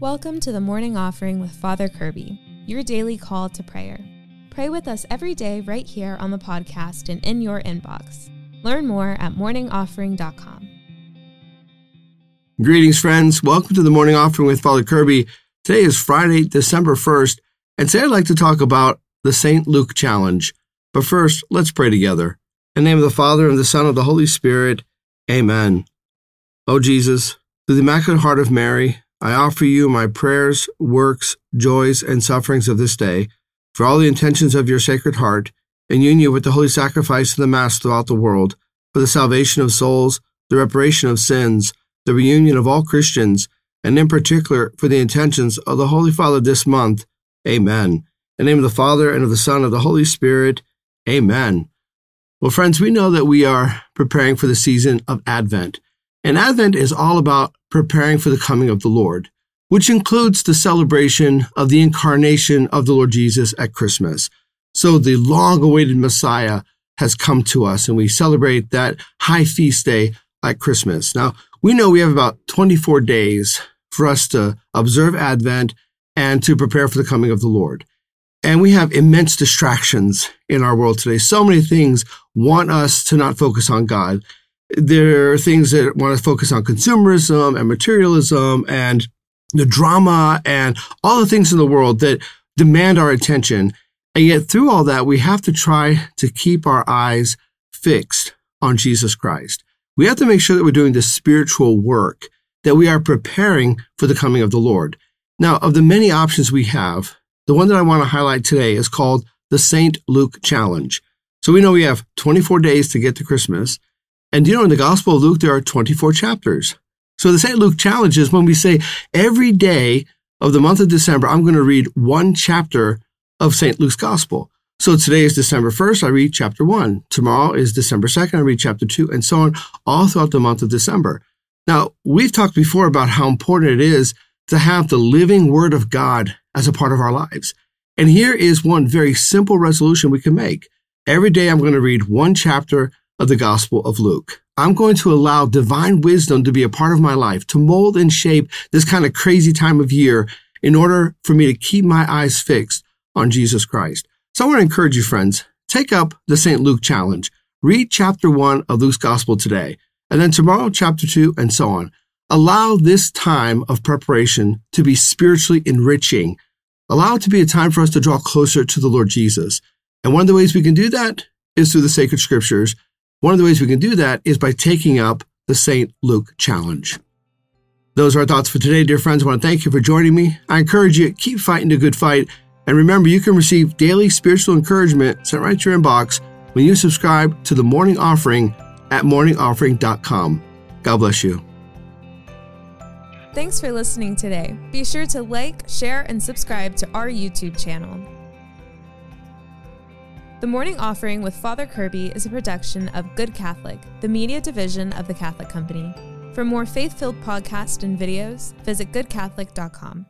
Welcome to the morning offering with Father Kirby, your daily call to prayer. Pray with us every day right here on the podcast and in your inbox. Learn more at morningoffering.com. Greetings, friends. Welcome to the morning offering with Father Kirby. Today is Friday, December 1st, and today I'd like to talk about the St. Luke Challenge. But first, let's pray together. In the name of the Father, and the Son, and the Holy Spirit, Amen. O Jesus, through the Immaculate Heart of Mary, I offer you my prayers, works, joys, and sufferings of this day, for all the intentions of your Sacred Heart, in union with the holy sacrifice of the Mass throughout the world, for the salvation of souls, the reparation of sins, the reunion of all Christians, and in particular for the intentions of the Holy Father this month. Amen. In the name of the Father, and of the Son, and of the Holy Spirit. Amen. Well, friends, we know that we are preparing for the season of Advent. And Advent is all about preparing for the coming of the Lord, which includes the celebration of the incarnation of the Lord Jesus at Christmas. So the long awaited Messiah has come to us and we celebrate that high feast day at Christmas. Now, we know we have about 24 days for us to observe Advent and to prepare for the coming of the Lord. And we have immense distractions in our world today. So many things want us to not focus on God there are things that want to focus on consumerism and materialism and the drama and all the things in the world that demand our attention. And yet, through all that, we have to try to keep our eyes fixed on Jesus Christ. We have to make sure that we're doing the spiritual work, that we are preparing for the coming of the Lord. Now, of the many options we have, the one that I want to highlight today is called the St. Luke Challenge. So we know we have 24 days to get to Christmas. And you know, in the Gospel of Luke, there are 24 chapters. So the St. Luke challenge is when we say every day of the month of December, I'm going to read one chapter of St. Luke's Gospel. So today is December 1st, I read chapter 1. Tomorrow is December 2nd, I read chapter 2, and so on, all throughout the month of December. Now, we've talked before about how important it is to have the living Word of God as a part of our lives. And here is one very simple resolution we can make. Every day I'm going to read one chapter of the Gospel of Luke. I'm going to allow divine wisdom to be a part of my life, to mold and shape this kind of crazy time of year in order for me to keep my eyes fixed on Jesus Christ. So I want to encourage you, friends, take up the St. Luke challenge. Read chapter one of Luke's Gospel today, and then tomorrow, chapter two, and so on. Allow this time of preparation to be spiritually enriching. Allow it to be a time for us to draw closer to the Lord Jesus. And one of the ways we can do that is through the sacred scriptures one of the ways we can do that is by taking up the St. Luke Challenge. Those are our thoughts for today, dear friends. I want to thank you for joining me. I encourage you, to keep fighting the good fight. And remember, you can receive daily spiritual encouragement sent right to your inbox when you subscribe to the morning offering at morningoffering.com. God bless you. Thanks for listening today. Be sure to like, share, and subscribe to our YouTube channel. The Morning Offering with Father Kirby is a production of Good Catholic, the media division of the Catholic Company. For more faith filled podcasts and videos, visit goodcatholic.com.